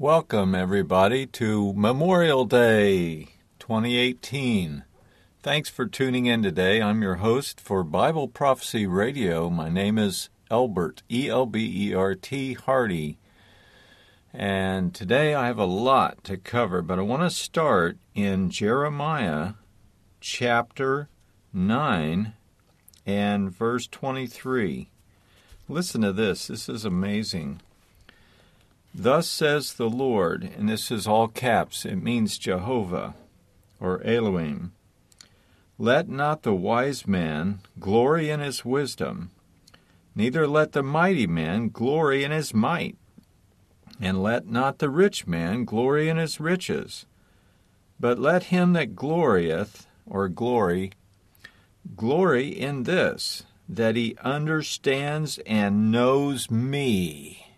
Welcome, everybody, to Memorial Day 2018. Thanks for tuning in today. I'm your host for Bible Prophecy Radio. My name is Elbert, E L B E R T Hardy. And today I have a lot to cover, but I want to start in Jeremiah chapter 9 and verse 23. Listen to this. This is amazing. Thus says the Lord, and this is all caps, it means Jehovah or Elohim. Let not the wise man glory in his wisdom, neither let the mighty man glory in his might, and let not the rich man glory in his riches, but let him that glorieth, or glory, glory in this, that he understands and knows me.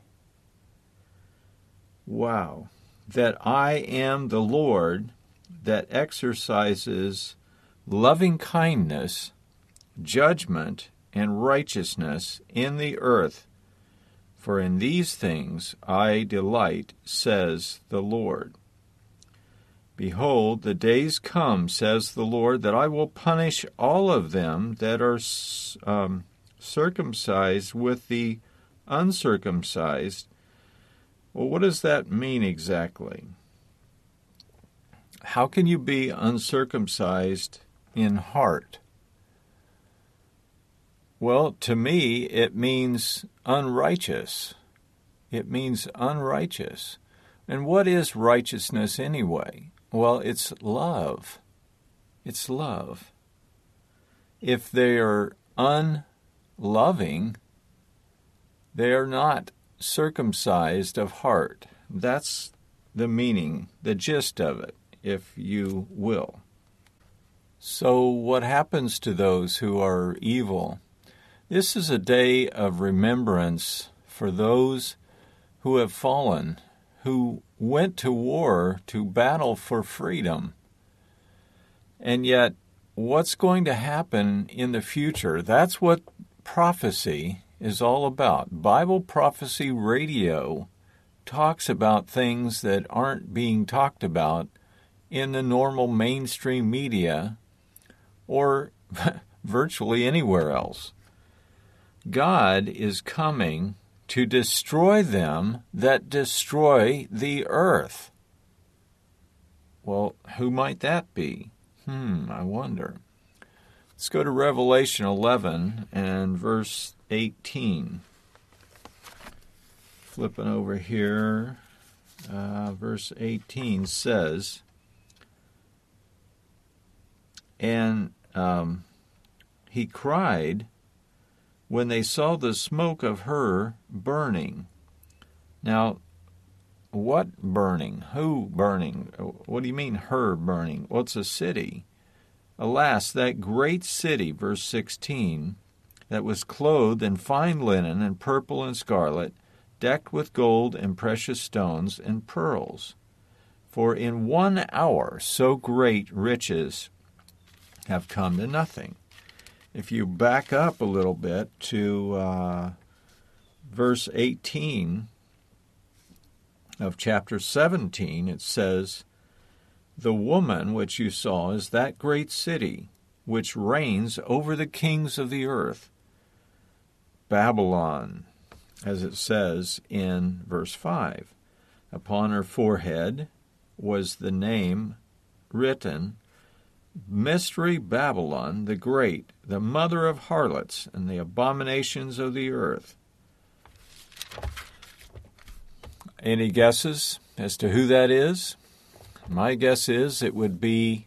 Wow. That I am the Lord that exercises loving kindness, judgment, and righteousness in the earth. For in these things I delight, says the Lord. Behold, the days come, says the Lord, that I will punish all of them that are um, circumcised with the uncircumcised. Well, what does that mean exactly? How can you be uncircumcised in heart? Well, to me, it means unrighteous. It means unrighteous. And what is righteousness anyway? Well, it's love. It's love. If they are unloving, they are not circumcised of heart. That's the meaning, the gist of it, if you will. So, what happens to those who are evil? This is a day of remembrance for those who have fallen, who went to war to battle for freedom. And yet, what's going to happen in the future? That's what prophecy is all about. Bible Prophecy Radio talks about things that aren't being talked about in the normal mainstream media or virtually anywhere else. God is coming to destroy them that destroy the earth. Well, who might that be? Hmm, I wonder. Let's go to Revelation 11 and verse 18. Flipping over here, uh, verse 18 says, And um, he cried when they saw the smoke of her burning. Now, what burning? Who burning? What do you mean, her burning? Well, a city. Alas, that great city, verse 16, that was clothed in fine linen and purple and scarlet, decked with gold and precious stones and pearls. For in one hour so great riches have come to nothing. If you back up a little bit to uh, verse 18 of chapter 17, it says, The woman which you saw is that great city which reigns over the kings of the earth, Babylon, as it says in verse 5. Upon her forehead was the name written Mystery Babylon the Great, the mother of harlots and the abominations of the earth. Any guesses as to who that is? My guess is it would be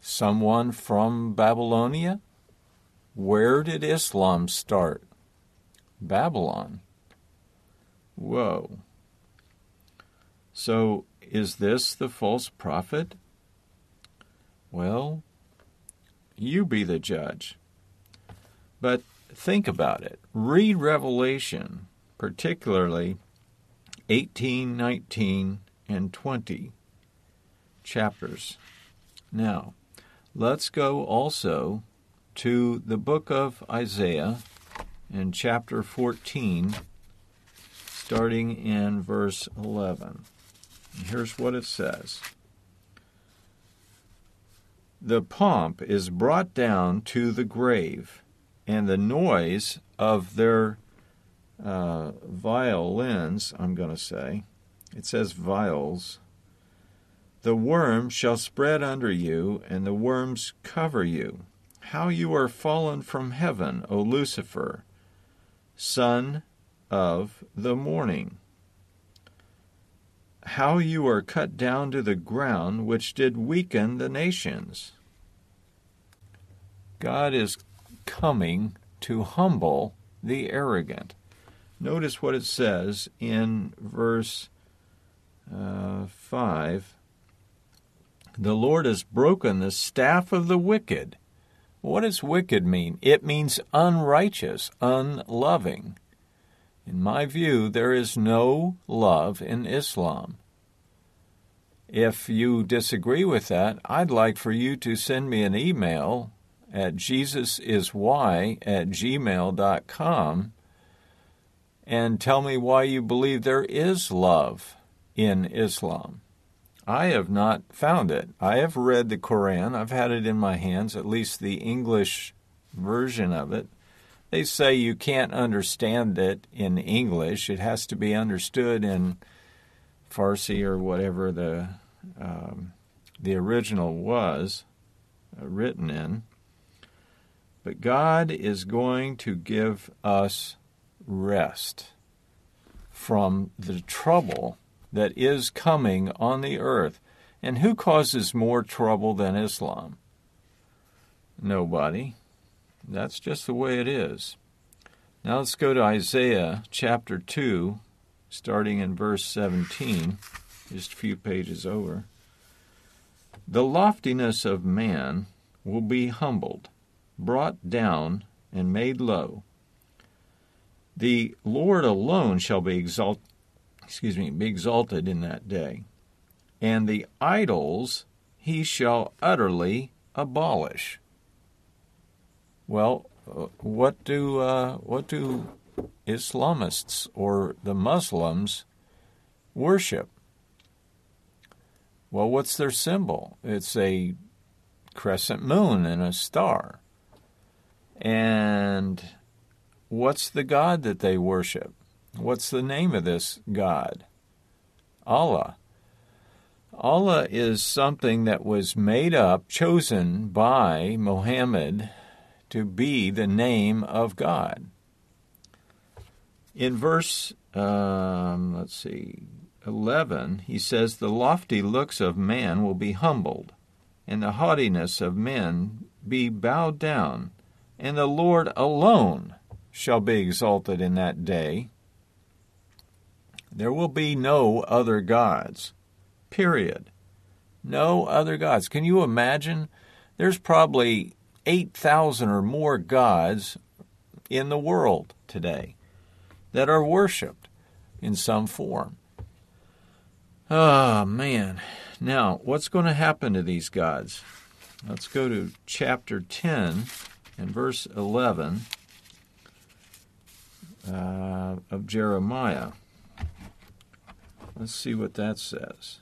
someone from Babylonia. Where did Islam start? Babylon. Whoa. So, is this the false prophet? Well, you be the judge. But think about it. Read Revelation, particularly 18, 19, and 20 chapters. Now, let's go also to the book of Isaiah in chapter 14, starting in verse 11. Here's what it says The pomp is brought down to the grave, and the noise of their uh, violins, I'm going to say, it says viols. The worm shall spread under you, and the worms cover you. How you are fallen from heaven, O Lucifer, son of the morning. How you are cut down to the ground, which did weaken the nations. God is coming to humble the arrogant. Notice what it says in verse uh, 5 The Lord has broken the staff of the wicked. What does wicked mean? It means unrighteous, unloving. In my view, there is no love in Islam. If you disagree with that, I'd like for you to send me an email at jesusisy at gmail.com and tell me why you believe there is love in Islam. I have not found it. I have read the Koran, I've had it in my hands, at least the English version of it. They say you can't understand it in English, it has to be understood in Farsi or whatever the, um, the original was uh, written in. But God is going to give us rest from the trouble that is coming on the earth. And who causes more trouble than Islam? Nobody. That's just the way it is. Now let's go to Isaiah chapter 2, starting in verse 17, just a few pages over. The loftiness of man will be humbled, brought down, and made low the Lord alone shall be exalted excuse me, be exalted in that day. And the idols he shall utterly abolish. Well, uh, what do uh, what do Islamists or the Muslims worship? Well, what's their symbol? It's a crescent moon and a star. And What's the God that they worship? What's the name of this God? Allah. Allah is something that was made up, chosen by Mohammed to be the name of God. In verse, um, let's see, 11, he says, The lofty looks of man will be humbled, and the haughtiness of men be bowed down, and the Lord alone shall be exalted in that day. There will be no other gods. Period. No other gods. Can you imagine? There's probably 8,000 or more gods in the world today that are worshiped in some form. Ah, oh, man. Now, what's going to happen to these gods? Let's go to chapter 10 and verse 11 uh, of Jeremiah. Let's see what that says.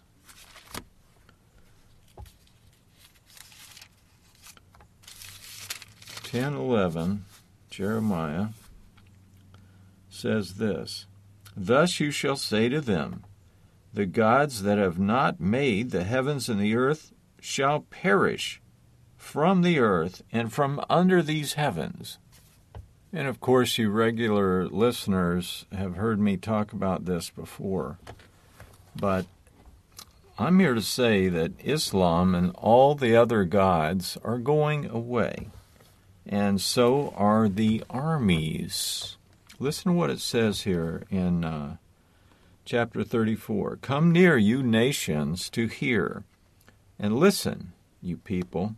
Ten eleven, Jeremiah says this Thus you shall say to them, The gods that have not made the heavens and the earth shall perish from the earth and from under these heavens. And of course, you regular listeners have heard me talk about this before. But I'm here to say that Islam and all the other gods are going away. And so are the armies. Listen to what it says here in uh, chapter 34 Come near, you nations, to hear, and listen, you people.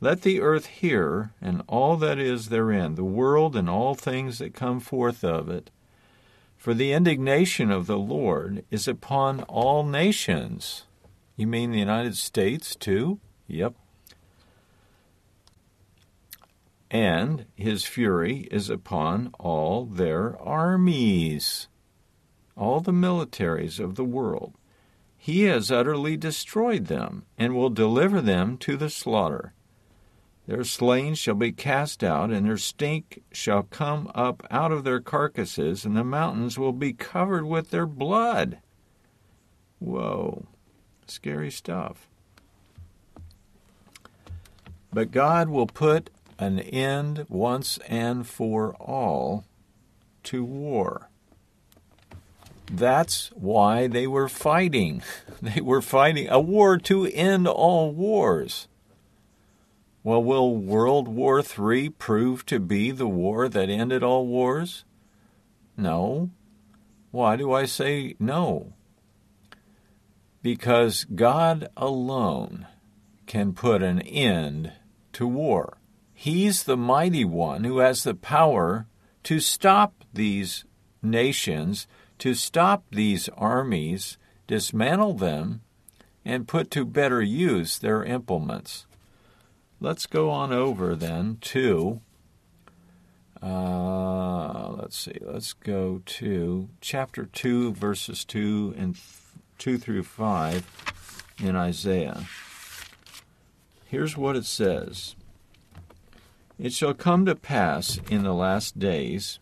Let the earth hear, and all that is therein, the world and all things that come forth of it. For the indignation of the Lord is upon all nations. You mean the United States, too? Yep. And his fury is upon all their armies, all the militaries of the world. he has utterly destroyed them, and will deliver them to the slaughter. Their slain shall be cast out, and their stink shall come up out of their carcasses, and the mountains will be covered with their blood. Whoa, scary stuff. But God will put an end once and for all to war. That's why they were fighting. They were fighting a war to end all wars. Well, will World War III prove to be the war that ended all wars? No. Why do I say no? Because God alone can put an end to war. He's the mighty one who has the power to stop these nations, to stop these armies, dismantle them, and put to better use their implements. Let's go on over then to, uh, let's see, let's go to chapter 2, verses 2 and 2 through 5 in Isaiah. Here's what it says It shall come to pass in the last days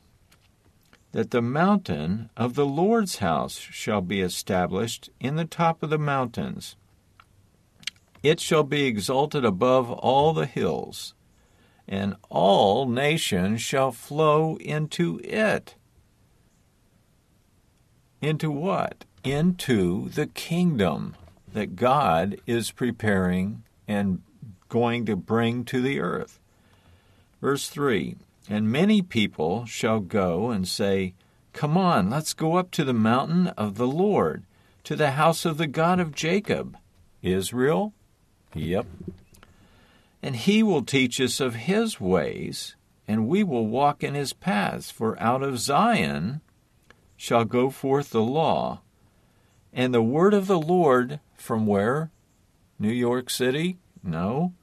that the mountain of the Lord's house shall be established in the top of the mountains. It shall be exalted above all the hills, and all nations shall flow into it. Into what? Into the kingdom that God is preparing and going to bring to the earth. Verse 3 And many people shall go and say, Come on, let's go up to the mountain of the Lord, to the house of the God of Jacob. Israel? Yep. And he will teach us of his ways, and we will walk in his paths. For out of Zion shall go forth the law, and the word of the Lord from where? New York City? No.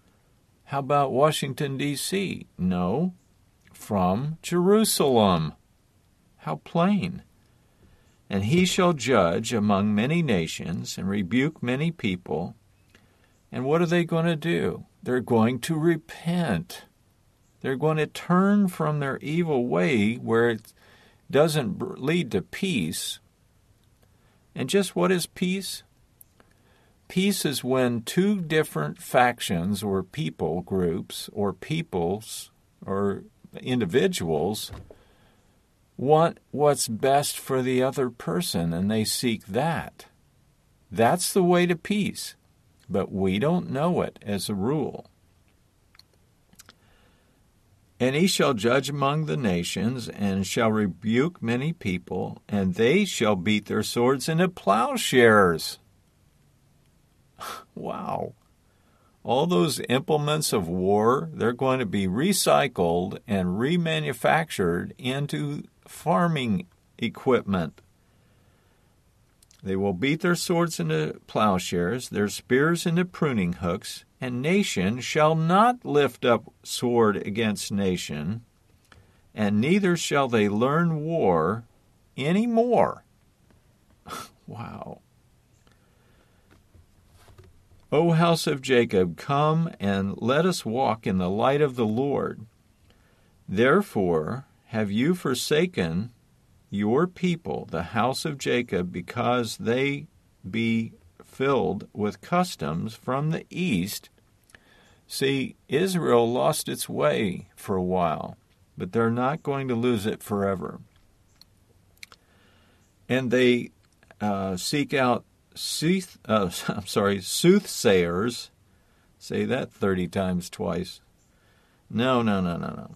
How about Washington, D.C.? No. From Jerusalem. How plain. And he shall judge among many nations and rebuke many people. And what are they going to do? They're going to repent. They're going to turn from their evil way where it doesn't lead to peace. And just what is peace? Peace is when two different factions or people groups or peoples or individuals want what's best for the other person and they seek that. That's the way to peace, but we don't know it as a rule. And he shall judge among the nations, and shall rebuke many people, and they shall beat their swords into plowshares wow. All those implements of war, they're going to be recycled and remanufactured into farming equipment. They will beat their swords into plowshares, their spears into pruning hooks, and nation shall not lift up sword against nation, and neither shall they learn war any more. wow. O house of Jacob, come and let us walk in the light of the Lord. Therefore have you forsaken your people, the house of Jacob, because they be filled with customs from the east. See, Israel lost its way for a while, but they're not going to lose it forever. And they uh, seek out sooth, uh, I'm sorry, soothsayers. Say that 30 times twice. No, no, no, no, no.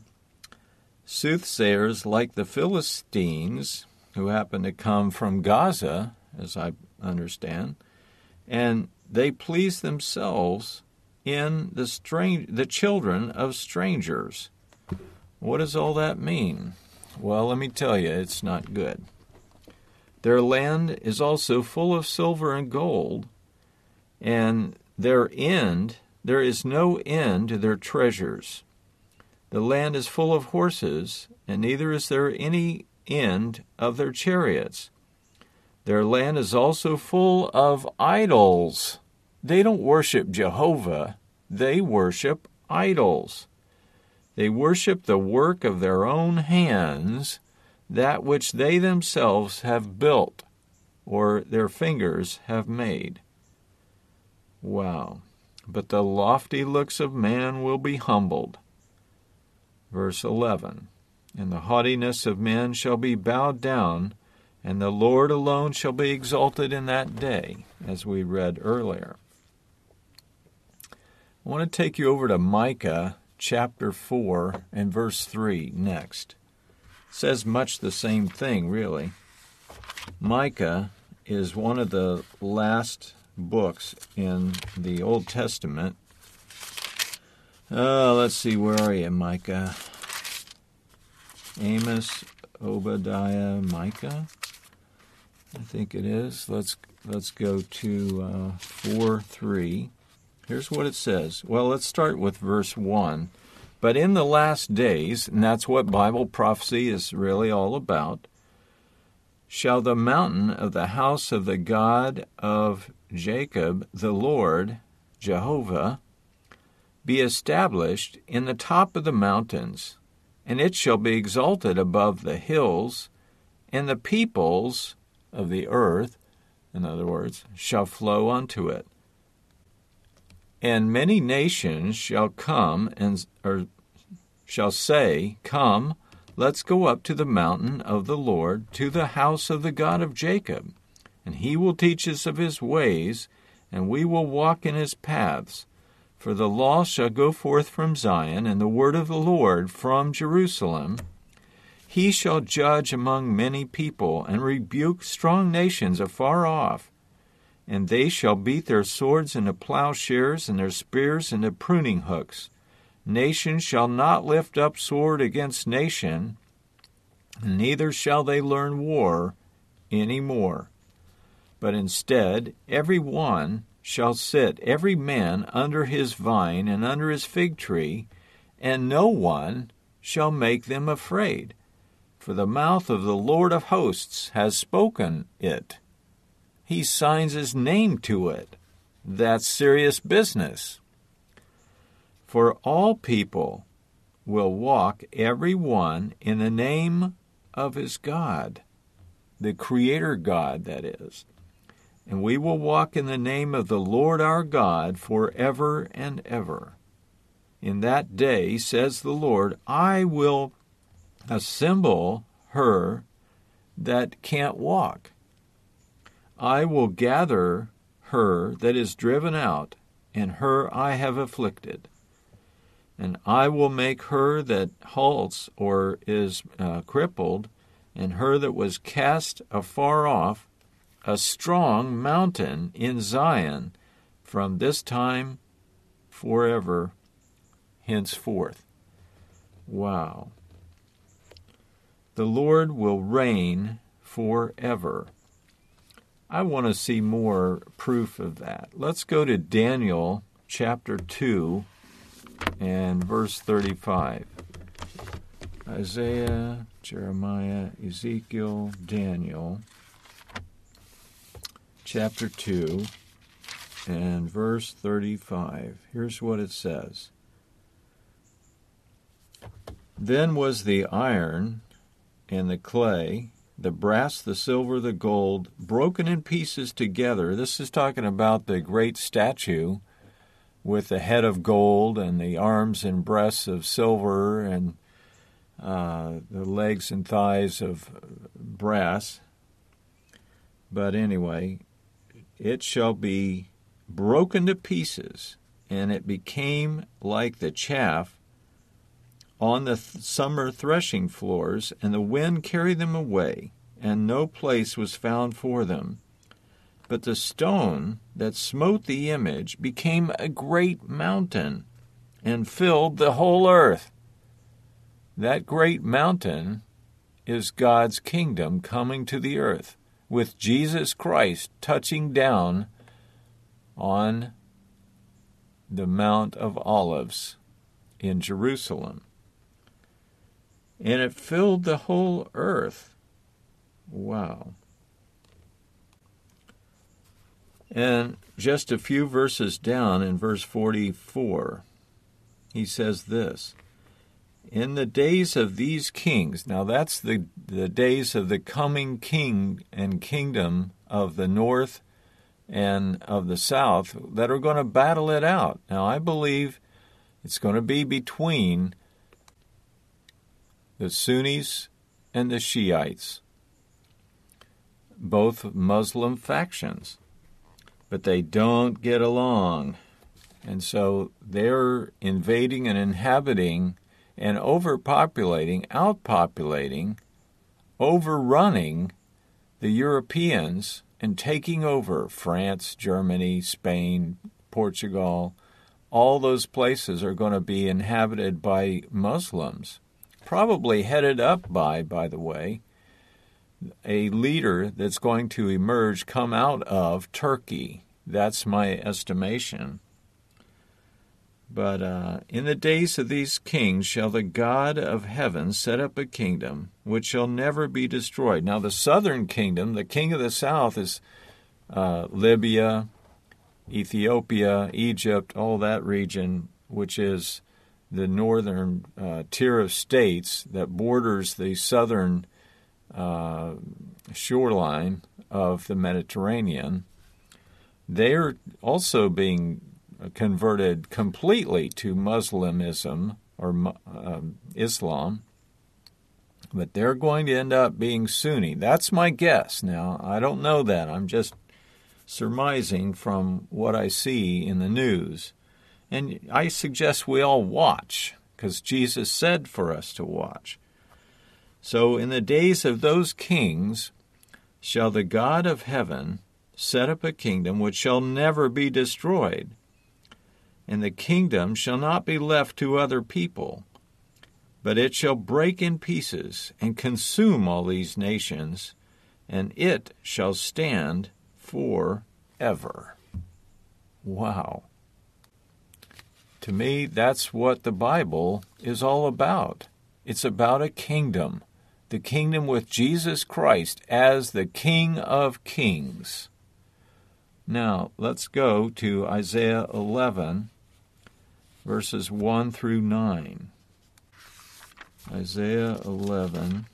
Soothsayers like the Philistines, who happen to come from Gaza, as I understand, and they please themselves in the strange, the children of strangers. What does all that mean? Well, let me tell you, it's not good. Their land is also full of silver and gold, and their end, there is no end to their treasures. The land is full of horses, and neither is there any end of their chariots. Their land is also full of idols. They don't worship Jehovah, they worship idols. They worship the work of their own hands, that which they themselves have built or their fingers have made. Wow. But the lofty looks of man will be humbled. Verse 11 And the haughtiness of men shall be bowed down, and the Lord alone shall be exalted in that day, as we read earlier. I want to take you over to Micah chapter 4 and verse 3 next. It says much the same thing, really. Micah is one of the last books in the Old Testament. Uh, let's see, where are you, Micah? Amos, Obadiah, Micah. I think it is. Let's let's go to uh, four three. Here's what it says. Well, let's start with verse 1. But in the last days, and that's what Bible prophecy is really all about, shall the mountain of the house of the God of Jacob, the Lord, Jehovah, be established in the top of the mountains, and it shall be exalted above the hills, and the peoples of the earth, in other words, shall flow unto it. And many nations shall come and or shall say, Come, let's go up to the mountain of the Lord, to the house of the God of Jacob, and he will teach us of his ways, and we will walk in his paths. For the law shall go forth from Zion, and the word of the Lord from Jerusalem. He shall judge among many people, and rebuke strong nations afar off and they shall beat their swords into plowshares and their spears into pruning hooks. Nation shall not lift up sword against nation, neither shall they learn war any more. But instead, every one shall sit, every man under his vine and under his fig tree, and no one shall make them afraid. For the mouth of the Lord of hosts has spoken it he signs his name to it. That's serious business. For all people will walk, every one, in the name of his God, the Creator God, that is. And we will walk in the name of the Lord our God forever and ever. In that day, says the Lord, I will assemble her that can't walk I will gather her that is driven out, and her I have afflicted. And I will make her that halts or is uh, crippled, and her that was cast afar off, a strong mountain in Zion from this time forever henceforth. Wow. The Lord will reign forever. I want to see more proof of that. Let's go to Daniel chapter 2 and verse 35. Isaiah, Jeremiah, Ezekiel, Daniel, chapter 2 and verse 35. Here's what it says Then was the iron and the clay the brass, the silver, the gold, broken in pieces together. This is talking about the great statue with the head of gold and the arms and breasts of silver and uh, the legs and thighs of brass. But anyway, it shall be broken to pieces, and it became like the chaff on the th- summer threshing floors, and the wind carried them away, and no place was found for them. But the stone that smote the image became a great mountain and filled the whole earth. That great mountain is God's kingdom coming to the earth, with Jesus Christ touching down on the Mount of Olives in Jerusalem and it filled the whole earth. Wow. And just a few verses down in verse 44, he says this In the days of these kings, now that's the, the days of the coming king and kingdom of the north and of the south that are going to battle it out. Now, I believe it's going to be between the Sunnis and the Shiites, both Muslim factions, but they don't get along. And so they're invading and inhabiting and overpopulating, outpopulating, overrunning the Europeans and taking over France, Germany, Spain, Portugal. All those places are going to be inhabited by Muslims probably headed up by, by the way, a leader that's going to emerge, come out of Turkey. That's my estimation. But uh, in the days of these kings shall the God of heaven set up a kingdom which shall never be destroyed. Now, the southern kingdom, the king of the south, is uh, Libya, Ethiopia, Egypt, all that region, which is the northern uh, tier of states that borders the southern uh, shoreline of the Mediterranean, they're also being converted completely to Muslimism or um, Islam, but they're going to end up being Sunni. That's my guess. Now, I don't know that. I'm just surmising from what I see in the news. And I suggest we all watch, because Jesus said for us to watch. So, in the days of those kings shall the God of heaven set up a kingdom which shall never be destroyed, and the kingdom shall not be left to other people, but it shall break in pieces and consume all these nations, and it shall stand for ever. Wow. To me, that's what the Bible is all about. It's about a kingdom, the kingdom with Jesus Christ as the King of Kings. Now, let's go to Isaiah 11, verses 1 through 9. Isaiah 11,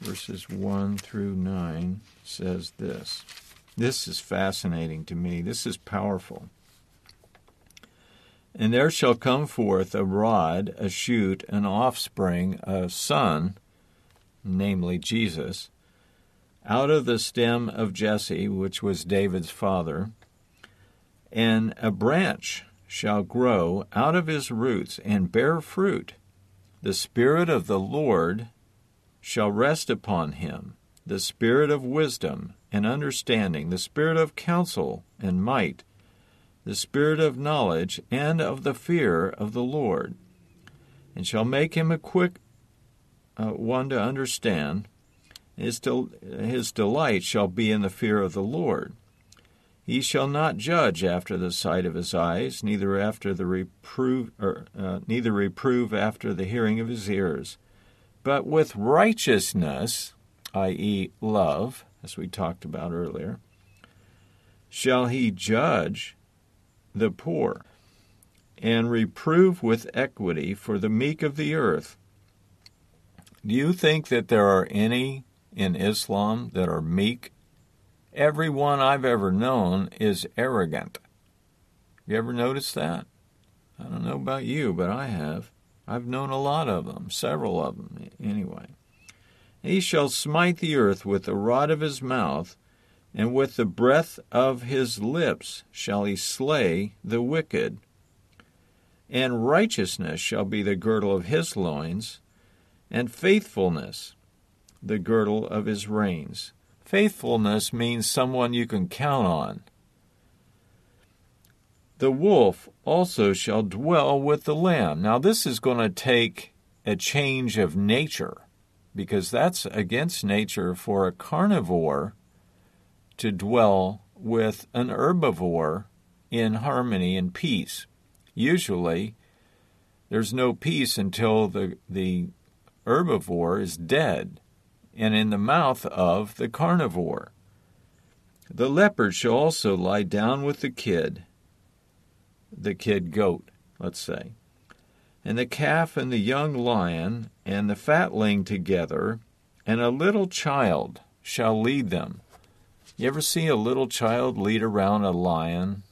verses 1 through 9 says this. This is fascinating to me. This is powerful. And there shall come forth a rod, a shoot, an offspring, a son, namely Jesus, out of the stem of Jesse, which was David's father, and a branch shall grow out of his roots and bear fruit. The Spirit of the Lord shall rest upon him, the Spirit of wisdom and understanding, the Spirit of counsel and might the spirit of knowledge and of the fear of the Lord, and shall make him a quick uh, one to understand. His, del- his delight shall be in the fear of the Lord. He shall not judge after the sight of his eyes, neither after the reprove, or, uh, neither reprove after the hearing of his ears, but with righteousness, i.e., love, as we talked about earlier, shall he judge the poor, and reprove with equity for the meek of the earth. Do you think that there are any in Islam that are meek? Every one I've ever known is arrogant. You ever noticed that? I don't know about you, but I have. I've known a lot of them, several of them, anyway. He shall smite the earth with the rod of his mouth, and with the breath of his lips shall he slay the wicked. And righteousness shall be the girdle of his loins, and faithfulness the girdle of his reins. Faithfulness means someone you can count on. The wolf also shall dwell with the lamb. Now, this is going to take a change of nature because that's against nature for a carnivore to dwell with an herbivore in harmony and peace. Usually, there's no peace until the, the herbivore is dead and in the mouth of the carnivore. The leopard shall also lie down with the kid, the kid goat, let's say, and the calf and the young lion and the fatling together, and a little child shall lead them. You ever see a little child lead around a lion?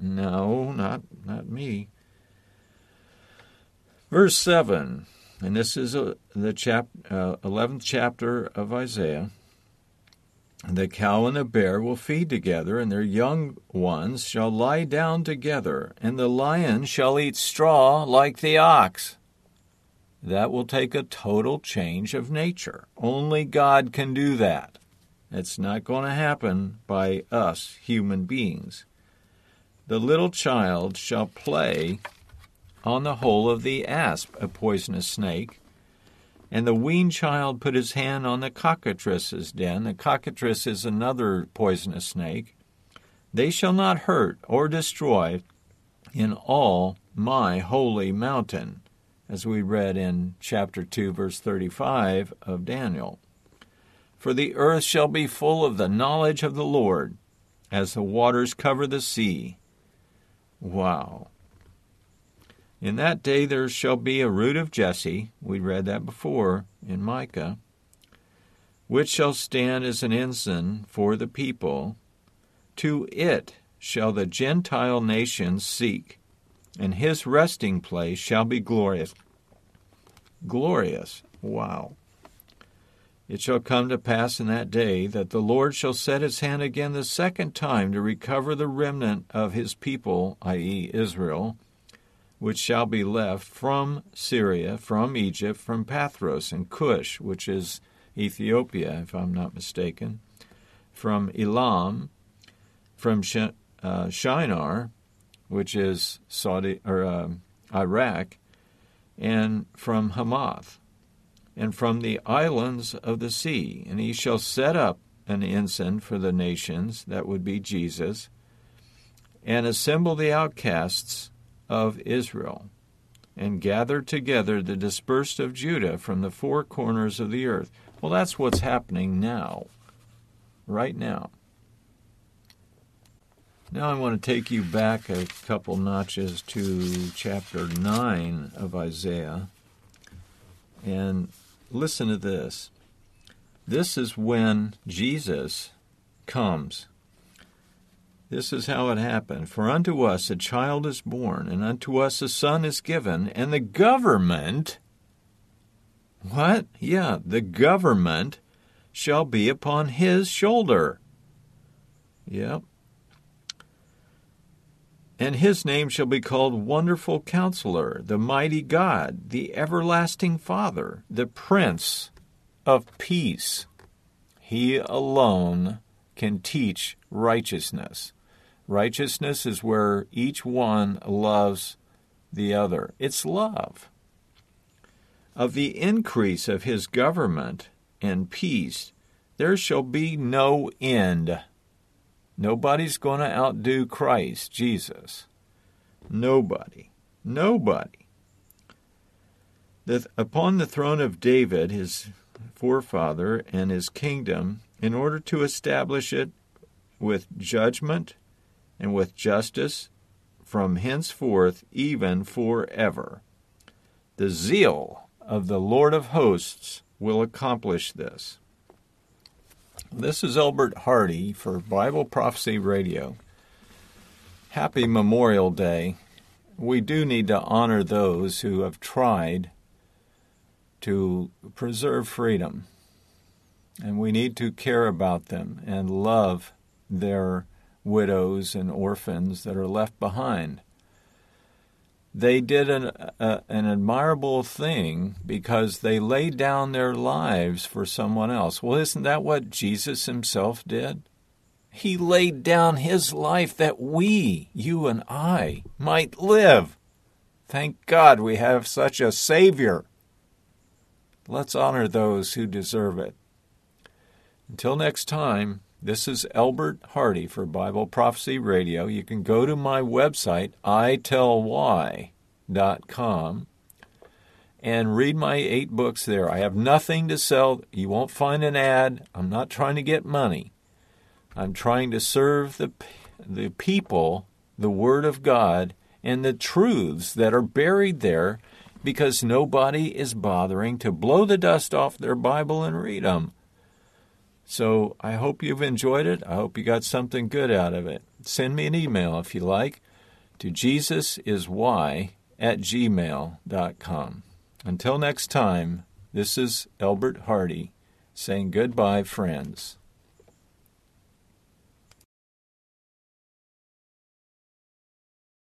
No, not not me. Verse 7, and this is a, the chap, uh, 11th chapter of Isaiah. The cow and the bear will feed together, and their young ones shall lie down together, and the lion shall eat straw like the ox. That will take a total change of nature. Only God can do that. It's not going to happen by us human beings. The little child shall play on the hole of the asp, a poisonous snake, and the weaned child put his hand on the cockatrice's den. The cockatrice is another poisonous snake. They shall not hurt or destroy in all my holy mountain, as we read in chapter 2, verse 35 of Daniel. For the earth shall be full of the knowledge of the Lord, as the waters cover the sea. Wow. In that day there shall be a root of Jesse, we read that before in Micah, which shall stand as an ensign for the people. To it shall the Gentile nations seek, and his resting place shall be glorious. Glorious. Wow. It shall come to pass in that day that the Lord shall set his hand again the second time to recover the remnant of his people, i.e., Israel which shall be left from Syria, from Egypt, from Pathros and Cush, which is Ethiopia, if I'm not mistaken, from Elam, from Sh- uh, Shinar, which is Saudi or uh, Iraq, and from Hamath, and from the islands of the sea. And he shall set up an ensign for the nations, that would be Jesus, and assemble the outcasts of Israel, and gather together the dispersed of Judah from the four corners of the earth. Well, that's what's happening now, right now. Now I want to take you back a couple notches to chapter 9 of Isaiah. And listen to this. This is when Jesus comes this is how it happened. For unto us a child is born, and unto us a son is given, and the government. What? Yeah, the government shall be upon his shoulder. Yep. And his name shall be called Wonderful Counselor, the Mighty God, the Everlasting Father, the Prince of Peace. He alone can teach righteousness. Righteousness is where each one loves the other. It's love. Of the increase of his government and peace, there shall be no end. Nobody's going to outdo Christ, Jesus. Nobody. Nobody. The, upon the throne of David, his forefather, and his kingdom, in order to establish it with judgment and with justice from henceforth even forever. The zeal of the Lord of hosts will accomplish this. This is Elbert Hardy for Bible Prophecy Radio. Happy Memorial Day. We do need to honor those who have tried to preserve freedom. And we need to care about them and love their widows and orphans that are left behind. They did an, a, an admirable thing because they laid down their lives for someone else. Well, isn't that what Jesus himself did? He laid down his life that we, you and I, might live. Thank God we have such a Savior. Let's honor those who deserve it. Until next time, this is Elbert Hardy for Bible Prophecy Radio. You can go to my website, itellwhy.com, and read my eight books there. I have nothing to sell. You won't find an ad. I'm not trying to get money. I'm trying to serve the, the people, the Word of God, and the truths that are buried there because nobody is bothering to blow the dust off their Bible and read them. So I hope you've enjoyed it. I hope you got something good out of it. Send me an email if you like to jesusiswhy at gmail.com. Until next time, this is Elbert Hardy saying goodbye, friends.